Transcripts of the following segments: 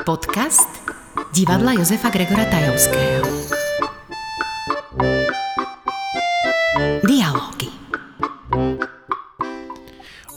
Podcast divadla Josefa Gregora Tajovského. Dialógy.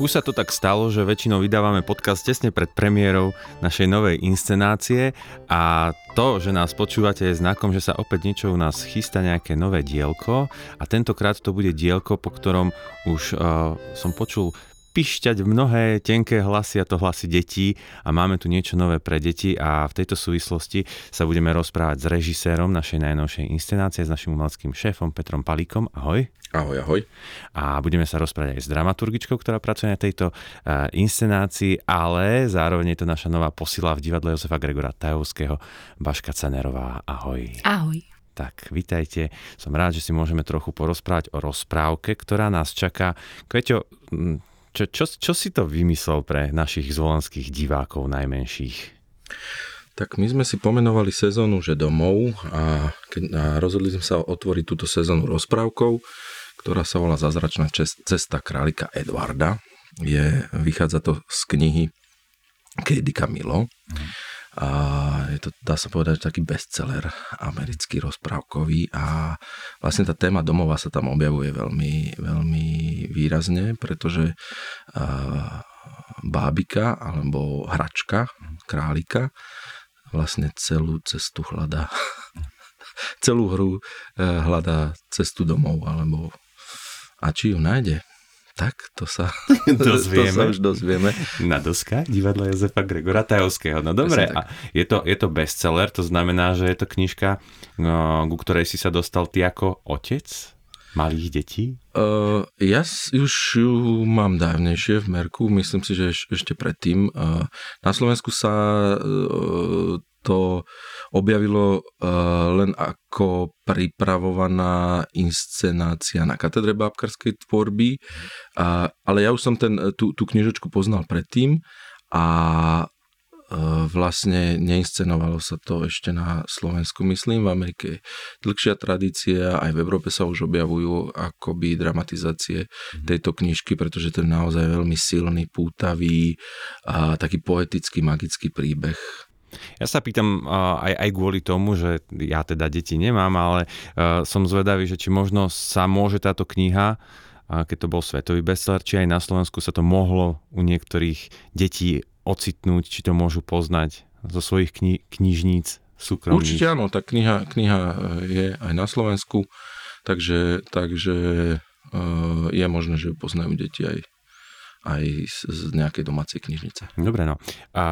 Už sa to tak stalo, že väčšinou vydávame podcast tesne pred premiérou našej novej inscenácie a to, že nás počúvate je znakom, že sa opäť niečo u nás chystá nejaké nové dielko a tentokrát to bude dielko, po ktorom už uh, som počul pišťať mnohé tenké hlasy a to hlasy detí a máme tu niečo nové pre deti a v tejto súvislosti sa budeme rozprávať s režisérom našej najnovšej inscenácie, s našim umeleckým šéfom Petrom Palíkom. Ahoj. Ahoj, ahoj. A budeme sa rozprávať aj s dramaturgičkou, ktorá pracuje na tejto uh, inscenácii, ale zároveň je to naša nová posila v divadle Josefa Gregora Tajovského, Baška Canerová. Ahoj. Ahoj. Tak, vitajte. Som rád, že si môžeme trochu porozprávať o rozprávke, ktorá nás čaká. Kveťo, čo, čo, čo si to vymyslel pre našich zvolenských divákov najmenších? Tak my sme si pomenovali sezónu, že domov a, keď, a rozhodli sme sa otvoriť túto sezónu rozprávkou, ktorá sa volá Zazračná cesta králika Edvarda. Je, vychádza to z knihy Kady Camilo. Mm a to, dá sa povedať, taký bestseller americký rozprávkový a vlastne tá téma domova sa tam objavuje veľmi, veľmi výrazne, pretože uh, bábika alebo hračka, králika vlastne celú cestu hľadá celú hru hľadá cestu domov alebo a či ju nájde, tak to sa, dozvieme. to sa už dozvieme. Na doska divadla Jozefa Gregora Tajovského. No dobre, a je to, je to bestseller, to znamená, že je to knižka, no, ku ktorej si sa dostal ty ako otec malých detí? Uh, ja už ju mám dávnejšie v Merku, myslím si, že ešte predtým. Uh, na Slovensku sa uh, to objavilo uh, len ako pripravovaná inscenácia na katedre bábkarskej tvorby, ale ja už som ten, tú, tú knižočku poznal predtým a uh, vlastne neinscenovalo sa to ešte na Slovensku, myslím, v Amerike dlhšia tradícia, aj v Európe sa už objavujú akoby dramatizácie mhm. tejto knižky, pretože to je naozaj veľmi silný, pútavý a taký poetický, magický príbeh ja sa pýtam aj, aj kvôli tomu, že ja teda deti nemám, ale som zvedavý, že či možno sa môže táto kniha, keď to bol svetový bestseller, či aj na Slovensku sa to mohlo u niektorých detí ocitnúť, či to môžu poznať zo svojich kni- knižníc súkromných. Určite áno, tá kniha, kniha e, je aj na Slovensku, takže, takže e, je možné, že poznajú deti aj aj z nejakej domácej knižnice. Dobre, no. A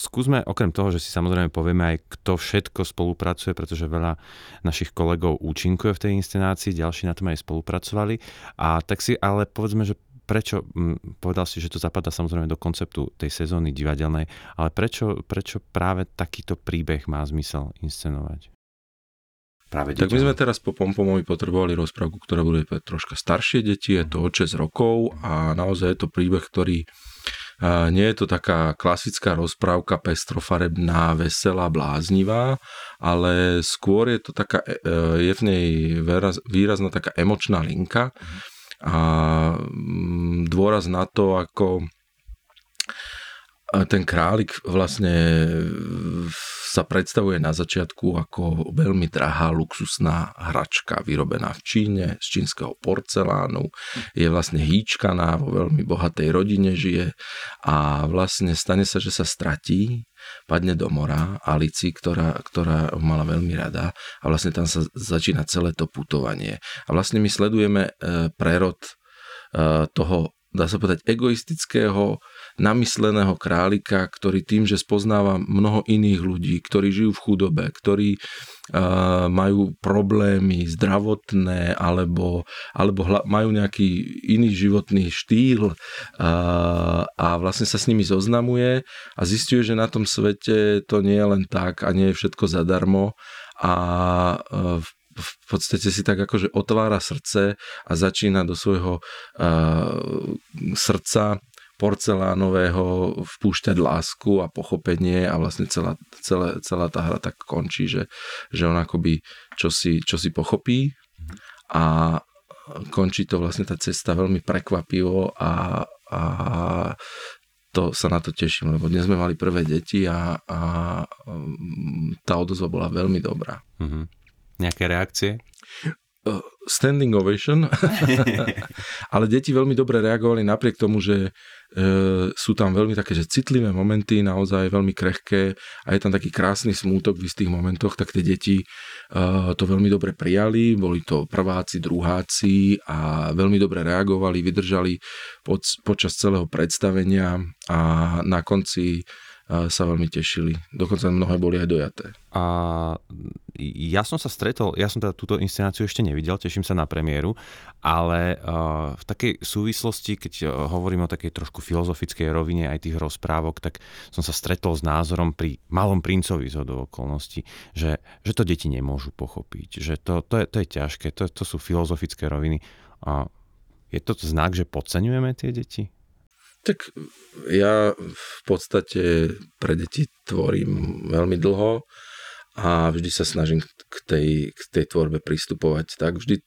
skúsme, okrem toho, že si samozrejme povieme aj, kto všetko spolupracuje, pretože veľa našich kolegov účinkuje v tej inscenácii, ďalší na tom aj spolupracovali. A tak si ale povedzme, že prečo, povedal si, že to zapadá samozrejme do konceptu tej sezóny divadelnej, ale prečo, prečo práve takýto príbeh má zmysel inscenovať? Práve tak my sme teraz po Pompomovi potrebovali rozprávku, ktorá bude pre troška staršie deti, je to od 6 rokov a naozaj je to príbeh, ktorý nie je to taká klasická rozprávka pestrofarebná, veselá, bláznivá, ale skôr je to taká, e, je v nej výrazná taká emočná linka a mm, dôraz na to, ako ten králik vlastne sa predstavuje na začiatku ako veľmi drahá luxusná hračka vyrobená v Číne z čínskeho porcelánu. Je vlastne hýčkaná, vo veľmi bohatej rodine žije a vlastne stane sa, že sa stratí, padne do mora Alici, ktorá, ktorá mala veľmi rada a vlastne tam sa začína celé to putovanie. A vlastne my sledujeme e, prerod e, toho dá sa povedať, egoistického, namysleného králika, ktorý tým, že spoznáva mnoho iných ľudí, ktorí žijú v chudobe, ktorí uh, majú problémy zdravotné alebo, alebo hla, majú nejaký iný životný štýl uh, a vlastne sa s nimi zoznamuje a zistuje, že na tom svete to nie je len tak a nie je všetko zadarmo a uh, v podstate si tak akože otvára srdce a začína do svojho uh, srdca porcelánového vpúšťať lásku a pochopenie a vlastne celá, celá, celá tá hra tak končí, že, že on akoby čo si, čo si pochopí a končí to vlastne tá cesta veľmi prekvapivo a, a to sa na to teším, lebo dnes sme mali prvé deti a, a mm, tá odozva bola veľmi dobrá. Uh-huh. Nejaké reakcie? Standing ovation, ale deti veľmi dobre reagovali napriek tomu, že sú tam veľmi také, že citlivé momenty, naozaj veľmi krehké a je tam taký krásny smútok v istých momentoch, tak tie deti e, to veľmi dobre prijali, boli to prváci, druháci a veľmi dobre reagovali, vydržali počas celého predstavenia a na konci sa veľmi tešili. Dokonca mnohé boli aj dojaté. A ja som sa stretol, ja som teda túto inscenáciu ešte nevidel, teším sa na premiéru, ale v takej súvislosti, keď hovorím o takej trošku filozofickej rovine aj tých rozprávok, tak som sa stretol s názorom pri Malom princovi z okolností, že, že to deti nemôžu pochopiť, že to, to, je, to je ťažké, to, to sú filozofické roviny. A je to znak, že podceňujeme tie deti? Tak ja v podstate pre deti tvorím veľmi dlho a vždy sa snažím k tej, k tej tvorbe pristupovať tak, vždy,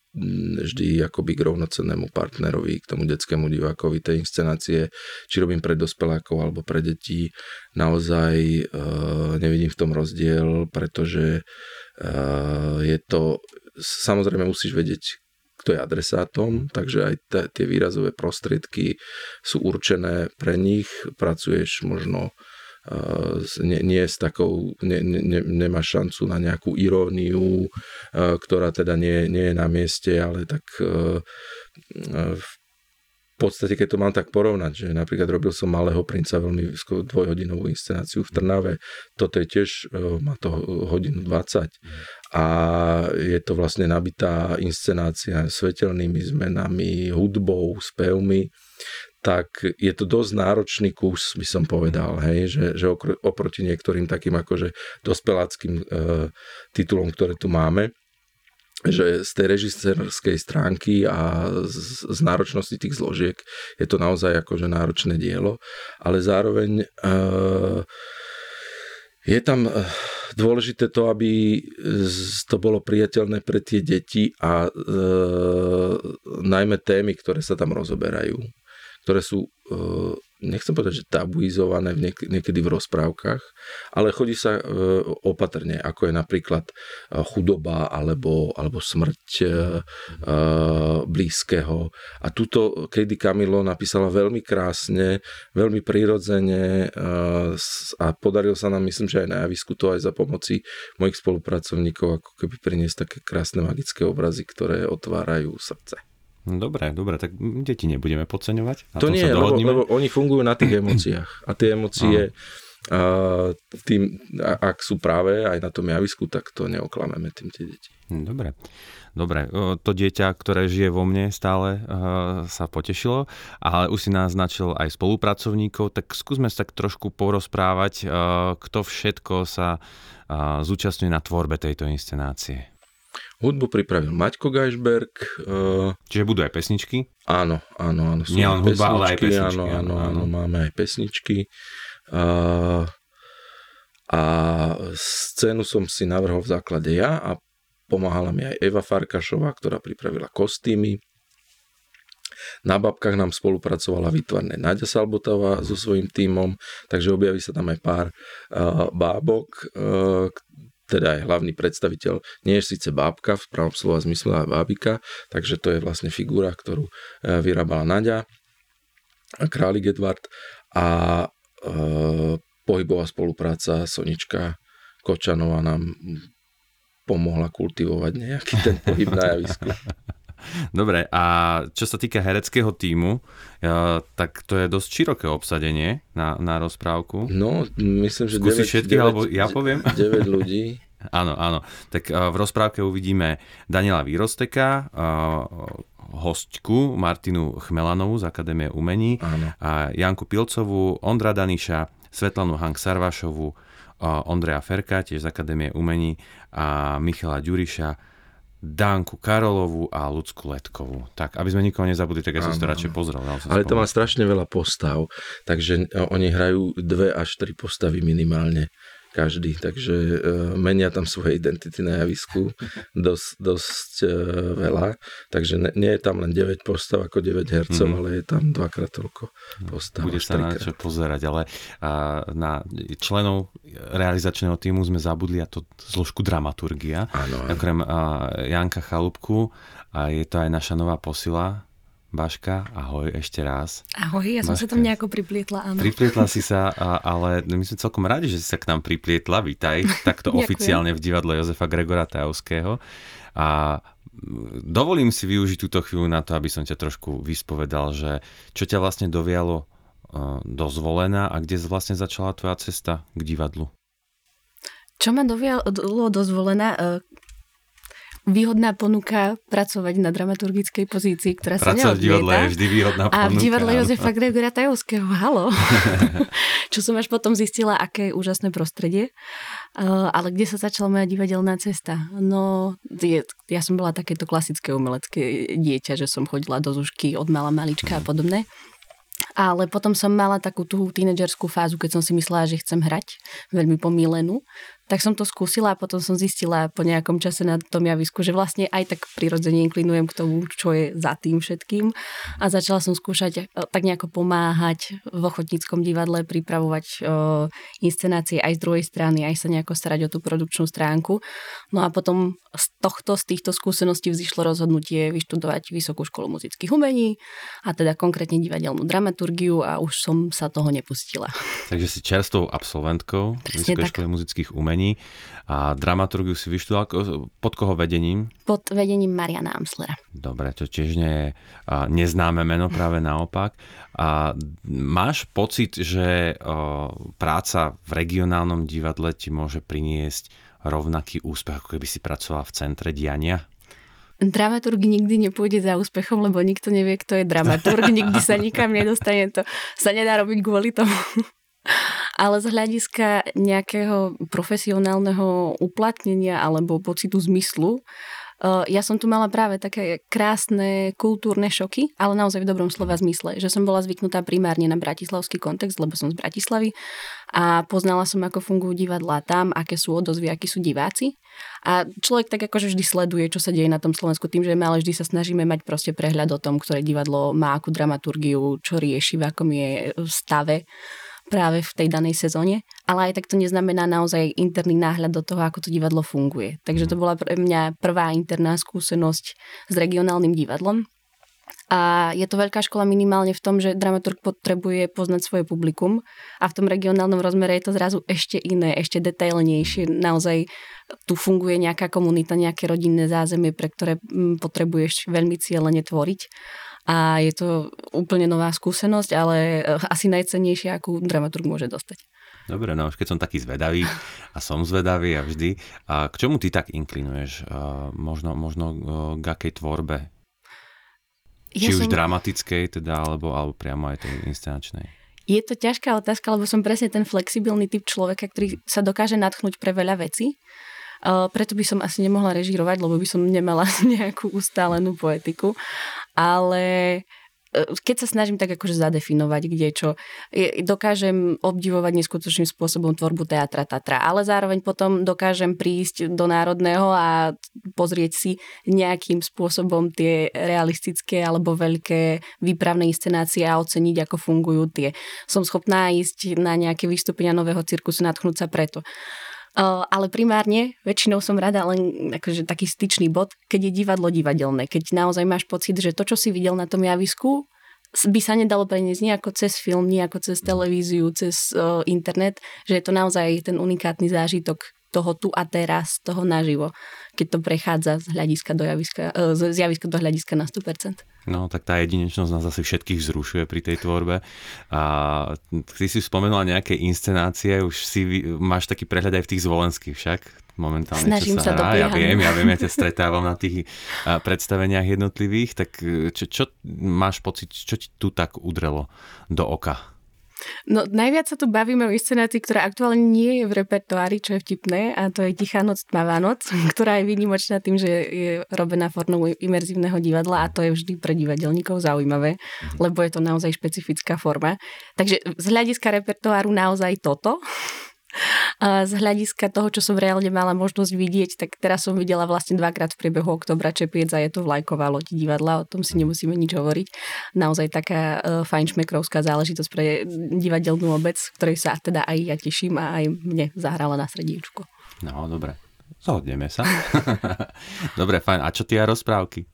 vždy akoby k rovnocennému partnerovi, k tomu detskému divákovi tej inscenácie, či robím pre dospelákov alebo pre deti, naozaj e, nevidím v tom rozdiel, pretože e, je to, samozrejme musíš vedieť, kto je adresátom, takže aj t- tie výrazové prostriedky sú určené pre nich, pracuješ možno uh, nie, nie s takou, ne, ne, nemá šancu na nejakú iróniu, uh, ktorá teda nie, nie je na mieste, ale tak uh, v podstate, keď to mám tak porovnať, že napríklad robil som Malého princa veľmi dvojhodinovú inscenáciu v Trnave, toto je tiež, má to hodinu 20 a je to vlastne nabitá inscenácia svetelnými zmenami, hudbou, spevmi, tak je to dosť náročný kus, by som povedal, hej, že, že oproti niektorým takým akože dospeláckým e, titulom, ktoré tu máme, že z tej režisérskej stránky a z, z náročnosti tých zložiek je to naozaj akože náročné dielo, ale zároveň e, je tam e, dôležité to, aby to bolo priateľné pre tie deti a e, najmä témy, ktoré sa tam rozoberajú, ktoré sú e, nechcem povedať, že tabuizované v niek- niekedy v rozprávkach, ale chodí sa e, opatrne, ako je napríklad e, chudoba alebo, alebo smrť e, e, blízkeho. A tuto Kady Camilo napísala veľmi krásne, veľmi prirodzene e, a podarilo sa nám, myslím, že aj na javisku to aj za pomoci mojich spolupracovníkov, ako keby priniesť také krásne magické obrazy, ktoré otvárajú srdce. Dobre, dobre, tak deti nebudeme podceňovať. To nie, lebo, lebo oni fungujú na tých emóciách. A tie emócie, a tým, ak sú práve aj na tom javisku, tak to neoklameme tým tie deti. Dobre. Dobre, to dieťa, ktoré žije vo mne stále sa potešilo, ale už si naznačil aj spolupracovníkov, tak skúsme sa tak trošku porozprávať, kto všetko sa zúčastňuje na tvorbe tejto inscenácie. Hudbu pripravil Maťko Geisberg. Uh, Čiže budú aj pesničky? Áno, áno, áno. Nie len hudba, ale aj pesničky. Áno, áno, áno, máme aj pesničky. Uh, a scénu som si navrhol v základe ja a pomáhala mi aj Eva Farkašová, ktorá pripravila kostýmy. Na babkách nám spolupracovala výtvarné Nadia Salbotová so svojím tímom, takže objaví sa tam aj pár uh, bábok, uh, teda aj hlavný predstaviteľ, nie je síce bábka, v pravom slova zmysle bábika, takže to je vlastne figúra, ktorú e, vyrábala Nadia, králik Edward a e, pohybová spolupráca Sonička Kočanová nám pomohla kultivovať nejaký ten pohyb na javisku. Dobre, a čo sa týka hereckého týmu, tak to je dosť široké obsadenie na, na rozprávku. No, myslím, že Skúsi 9, všetkých, 9, alebo ja poviem? 9 ľudí. áno, áno. Tak v rozprávke uvidíme Daniela Výrosteka, hostku Martinu Chmelanovú z Akadémie umení, áno. a Janku Pilcovú, Ondra Daniša, Svetlanu Hank Sarvašovu, Ondreja Ferka, tiež z Akadémie umení a Michala Ďuriša Dánku Karolovú a Lucku Letkovú. Tak, aby sme nikoho nezabudli, tak ja som si to radšej pozrel. Ale to má strašne veľa postav, takže e, oni hrajú dve až tri postavy minimálne každý, takže e, menia tam svoje identity na javisku dosť, dosť e, veľa, takže ne, nie je tam len 9 postav ako 9 hercov, mm. ale je tam dvakrát toľko postav. Bude sa na čo pozerať, ale a, na členov realizačného týmu sme zabudli a to zložku dramaturgia. Áno, Okrem a, Janka Chalúbku a je to aj naša nová posila, Baška, ahoj ešte raz. Ahoj, ja som Baška, sa tam nejako priplietla, áno. Priplietla si sa, ale my sme celkom radi, že si sa k nám priplietla. Vítaj, takto oficiálne v divadle Jozefa Gregora Tajovského. A dovolím si využiť túto chvíľu na to, aby som ťa trošku vyspovedal, že čo ťa vlastne dovialo uh, do zvolená a kde vlastne začala tvoja cesta k divadlu? Čo ma dovialo do zvolená? Výhodná ponuka pracovať na dramaturgickej pozícii, ktorá sa Pracovať v divadle je vždy výhodná ponuka. A v divadle Jozefa Gregora Tajovského, halo. Čo som až potom zistila, aké je úžasné prostredie. Ale kde sa začala moja divadelná cesta? No, je, ja som bola takéto klasické umelecké dieťa, že som chodila do zušky od mala malička a podobné. Ale potom som mala takú tú tínedžerskú fázu, keď som si myslela, že chcem hrať, veľmi pomílenú tak som to skúsila a potom som zistila po nejakom čase na tom javisku, že vlastne aj tak prirodzene inklinujem k tomu, čo je za tým všetkým. A začala som skúšať e, tak nejako pomáhať v ochotníckom divadle, pripravovať o, e, inscenácie aj z druhej strany, aj sa nejako starať o tú produkčnú stránku. No a potom z tohto, z týchto skúseností vzýšlo rozhodnutie vyštudovať Vysokú školu muzických umení a teda konkrétne divadelnú dramaturgiu a už som sa toho nepustila. Takže si čerstvou absolventkou Vysokej školy muzických umení a dramaturgiu si vyštudoval pod koho vedením? Pod vedením Mariana Amslera. Dobre, to tiež nie je neznáme meno, práve naopak. A máš pocit, že práca v regionálnom divadle ti môže priniesť rovnaký úspech, ako keby si pracovala v centre diania? dramaturg nikdy nepôjde za úspechom, lebo nikto nevie, kto je dramaturg, nikdy sa nikam nedostane, to sa nedá robiť kvôli tomu. Ale z hľadiska nejakého profesionálneho uplatnenia alebo pocitu zmyslu, eh, ja som tu mala práve také krásne kultúrne šoky, ale naozaj v dobrom slova zmysle, že som bola zvyknutá primárne na bratislavský kontext, lebo som z Bratislavy a poznala som, ako fungujú divadlá tam, aké sú odozvy, akí sú diváci. A človek tak akože vždy sleduje, čo sa deje na tom Slovensku tým, že my ale vždy sa snažíme mať proste prehľad o tom, ktoré divadlo má akú dramaturgiu, čo rieši, v akom je stave práve v tej danej sezóne, ale aj tak to neznamená naozaj interný náhľad do toho, ako to divadlo funguje. Takže to mhm. bola pre mňa prvá interná skúsenosť s regionálnym divadlom. A je to veľká škola minimálne v tom, že dramaturg potrebuje poznať svoje publikum a v tom regionálnom rozmere je to zrazu ešte iné, ešte detailnejšie. Naozaj tu funguje nejaká komunita, nejaké rodinné zázemie, pre ktoré mm, potrebuješ veľmi cieľene tvoriť a je to úplne nová skúsenosť, ale eh, asi najcennejšia, akú dramaturg môže dostať. Dobre, no už keď som taký zvedavý a som zvedavý a vždy, a k čomu ty tak inklinuješ? A možno, možno eh, k akej tvorbe? Ja Či som... už dramatickej teda, alebo, alebo priamo aj tej inscenačnej? Je to ťažká otázka, lebo som presne ten flexibilný typ človeka, ktorý sa dokáže natchnúť pre veľa vecí. Uh, preto by som asi nemohla režírovať, lebo by som nemala nejakú ustálenú poetiku ale e, keď sa snažím tak akože zadefinovať, kde čo, dokážem obdivovať neskutočným spôsobom tvorbu teatra Tatra, ale zároveň potom dokážem prísť do Národného a pozrieť si nejakým spôsobom tie realistické alebo veľké výpravné inscenácie a oceniť, ako fungujú tie. Som schopná ísť na nejaké vystúpenia nového cirkusu, natchnúť sa preto ale primárne väčšinou som rada len akože taký styčný bod, keď je divadlo divadelné. Keď naozaj máš pocit, že to, čo si videl na tom javisku, by sa nedalo preniesť nie ako cez film, nie ako cez televíziu, cez uh, internet, že je to naozaj ten unikátny zážitok toho tu a teraz, toho naživo, keď to prechádza z hľadiska do javiska, uh, z javiska do hľadiska na 100%. No, tak tá jedinečnosť nás asi všetkých zrušuje pri tej tvorbe. A ty si spomenula nejaké inscenácie, už si máš taký prehľad aj v tých zvolenských však momentálne, Snažím čo sa, sa hrá. Ja viem, ja viem, ja ťa stretávam na tých predstaveniach jednotlivých, tak čo, čo máš pocit, čo ti tu tak udrelo do oka? No najviac sa tu bavíme o inscenácii, ktorá aktuálne nie je v repertoári, čo je vtipné a to je Tichá noc, Tmavá noc, ktorá je výnimočná tým, že je robená formou imerzívneho divadla a to je vždy pre divadelníkov zaujímavé, lebo je to naozaj špecifická forma. Takže z hľadiska repertoáru naozaj toto. A z hľadiska toho, čo som reálne mala možnosť vidieť, tak teraz som videla vlastne dvakrát v priebehu oktobra Čepiec a je to vlajková loď divadla, o tom si nemusíme nič hovoriť. Naozaj taká uh, fajnšmekrovská záležitosť pre divadelnú obec, ktorej sa teda aj ja teším a aj mne zahrala na srdiečku. No, dobre. Zhodneme sa. dobre, fajn. A čo tie rozprávky?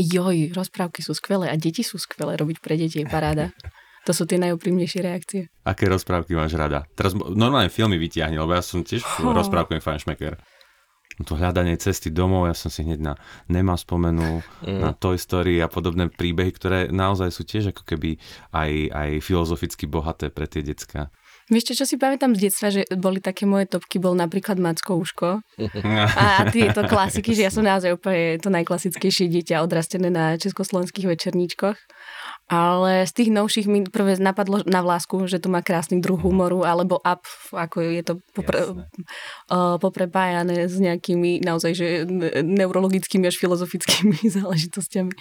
Joj, rozprávky sú skvelé a deti sú skvelé. Robiť pre deti je paráda. To sú tie najúprimnejšie reakcie. Aké rozprávky máš rada? Teraz normálne filmy vytiahni, lebo ja som tiež oh. rozprávkový fanšmeker. No to hľadanie cesty domov, ja som si hneď na Nema spomenul, mm. na Toy Story a podobné príbehy, ktoré naozaj sú tiež ako keby aj, aj filozoficky bohaté pre tie decka. Vieš čo, čo si pamätám z detstva, že boli také moje topky, bol napríklad Macko Uško. A tieto klasiky, že ja som naozaj úplne to najklasickejšie dieťa odrastené na československých večerníčkoch. Ale z tých novších mi prvé napadlo na vlásku, že to má krásny druh mhm. humoru, alebo up, ako je to popre, uh, poprepájané s nejakými naozaj že neurologickými až filozofickými záležitostiami.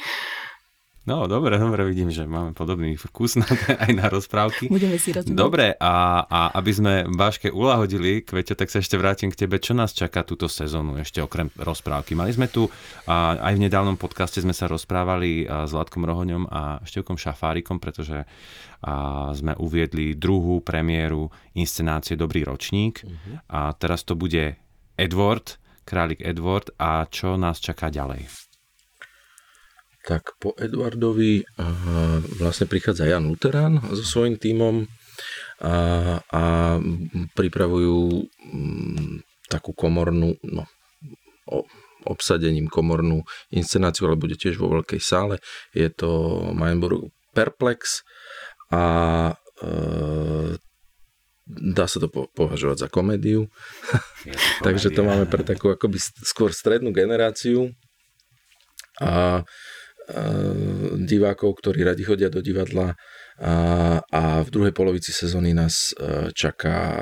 No, dobre, dobre, vidím, že máme podobný vkus na, aj na rozprávky. Budeme si rozprávať. Dobre, a, a aby sme Váške ulahodili, Kveťo, tak sa ešte vrátim k tebe. Čo nás čaká túto sezónu, ešte okrem rozprávky? Mali sme tu, a, aj v nedávnom podcaste sme sa rozprávali s Látkom Rohoňom a Števkom Šafárikom, pretože a, sme uviedli druhú premiéru inscenácie Dobrý ročník. Uh-huh. A teraz to bude Edward, králik Edward a čo nás čaká ďalej? Tak po Edwardovi vlastne prichádza Jan Luterán so svojím tímom a, a pripravujú mm, takú komornú, no, obsadením komornú inscenáciu, ale bude tiež vo veľkej sále. Je to Mainburg Perplex a e, dá sa to považovať za komédiu. Takže to máme pre takú akoby skôr strednú generáciu. A Eh, divákov, ktorí radi chodia do divadla a, a v druhej polovici sezóny nás eh, čaká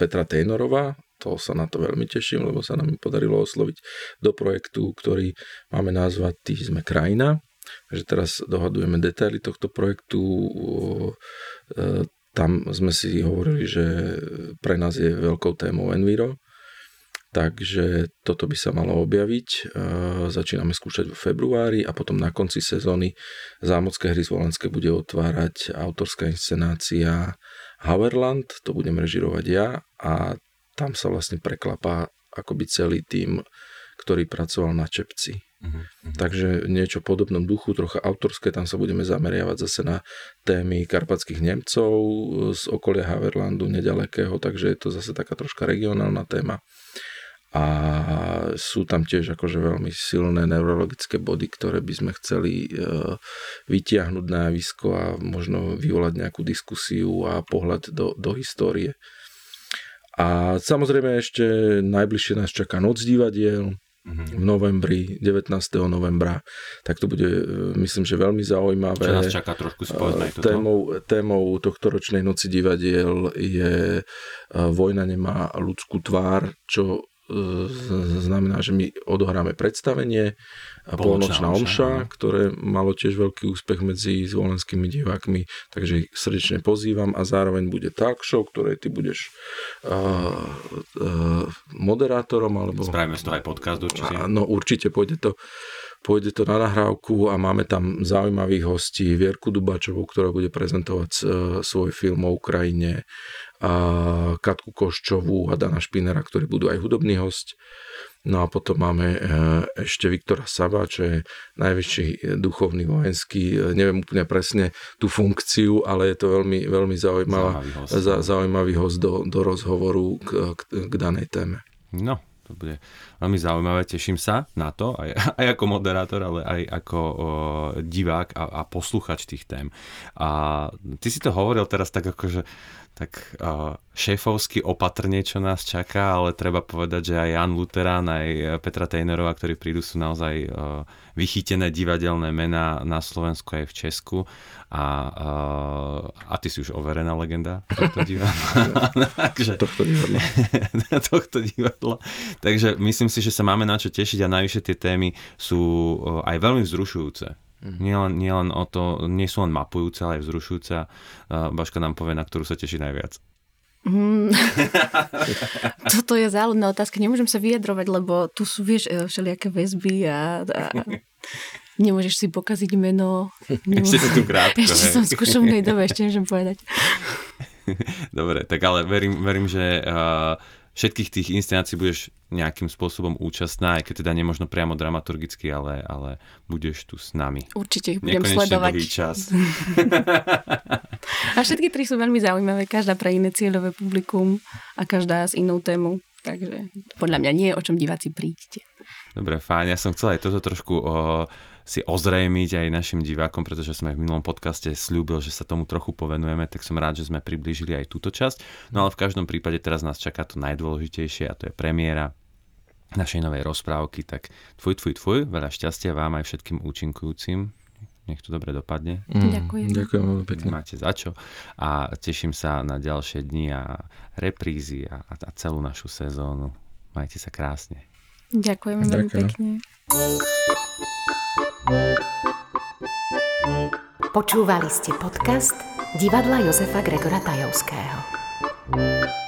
Petra Tejnorová, to sa na to veľmi teším, lebo sa nám podarilo osloviť do projektu, ktorý máme nazvať Ty sme krajina. Takže teraz dohadujeme detaily tohto projektu. Eh, tam sme si hovorili, že pre nás je veľkou témou Enviro, Takže toto by sa malo objaviť. E, začíname skúšať v februári a potom na konci sezóny Zámocké hry z Volenské bude otvárať autorská inscenácia Haverland, to budem režirovať ja a tam sa vlastne preklapá akoby celý tým, ktorý pracoval na Čepci. Uh-huh. Takže niečo v podobnom duchu, trocha autorské, tam sa budeme zameriavať zase na témy karpatských Nemcov z okolia Haverlandu, nedalekého, takže je to zase taká troška regionálna téma a sú tam tiež akože veľmi silné neurologické body, ktoré by sme chceli e, vytiahnuť na javisko a možno vyvolať nejakú diskusiu a pohľad do, do histórie. A samozrejme ešte najbližšie nás čaká Noc divadiel, mm-hmm. v novembri, 19. novembra, tak to bude, e, myslím, že veľmi zaujímavé. Čo nás čaká trošku spoznať toto? Témou, témou tohto ročnej noci divadiel je e, Vojna nemá ľudskú tvár, čo znamená, že my odohráme predstavenie a polnočná omša, ktoré malo tiež veľký úspech medzi zvolenskými divákmi, takže ich srdečne pozývam a zároveň bude talk show, ktoré ty budeš uh, uh, moderátorom. Alebo, Spravíme z toho aj podcast určite. No určite pôjde to pôjde to na nahrávku a máme tam zaujímavých hostí. Vierku Dubačovú, ktorá bude prezentovať uh, svoj film o Ukrajine Katku Koščovú a Dana Špinera, ktorí budú aj hudobný host. No a potom máme e, ešte Viktora Saba, čo je najväčší duchovný vojenský, e, neviem úplne presne tú funkciu, ale je to veľmi, veľmi zaujímavá, zaujímavý host, za, no. zaujímavý host do, do rozhovoru k, k, k danej téme. No, to bude veľmi zaujímavé, teším sa na to, aj, aj ako moderátor, ale aj ako o, divák a, a posluchač tých tém. A ty si to hovoril teraz tak ako, že tak uh, šéfovsky opatrne, čo nás čaká, ale treba povedať, že aj Jan Luterán, aj Petra Tejnerová, ktorí prídu, sú naozaj uh, vychytené divadelné mená na Slovensku aj v Česku. A, uh, a ty si už overená legenda tohto divadla. Takže, tohto divadla. tohto divadla. Takže myslím si, že sa máme na čo tešiť a najvyššie tie témy sú aj veľmi vzrušujúce. Mm. Nielen, nielen o to, nie sú len mapujúce, ale aj vzrušujúce. Baška nám povie, na ktorú sa teší najviac. Mm, Toto je záľudná otázka. Nemôžem sa vyjadrovať, lebo tu sú, vieš, e, všelijaké väzby a, a nemôžeš si pokaziť meno. Ešte si tu krátko, Ešte hej. som v skúšovnej dobe, ešte môžem povedať. Dobre, tak ale verím, verím že uh, všetkých tých inscenácií budeš nejakým spôsobom účastná, aj keď teda nemožno priamo dramaturgicky, ale, ale budeš tu s nami. Určite ich budem Nekonečne sledovať. čas. A všetky tri sú veľmi zaujímavé, každá pre iné cieľové publikum a každá s inou témou. Takže podľa mňa nie je o čom diváci príďte. Dobre, fajn. Ja som chcel aj toto trošku o, si ozrejmiť aj našim divákom, pretože sme v minulom podcaste slúbil, že sa tomu trochu povenujeme, tak som rád, že sme priblížili aj túto časť. No ale v každom prípade teraz nás čaká to najdôležitejšie a to je premiéra našej novej rozprávky, tak tvoj, tvoj, tvoj, veľa šťastia vám aj všetkým účinkujúcim. Nech to dobre dopadne. Ďakujem. Mm, Ďakujem veľmi pekne. Máte za čo. A teším sa na ďalšie dni a reprízy a, a celú našu sezónu. Majte sa krásne. Ďakujem veľmi Ďakujem. pekne. Počúvali ste podcast divadla Jozefa Gregora Tajovského.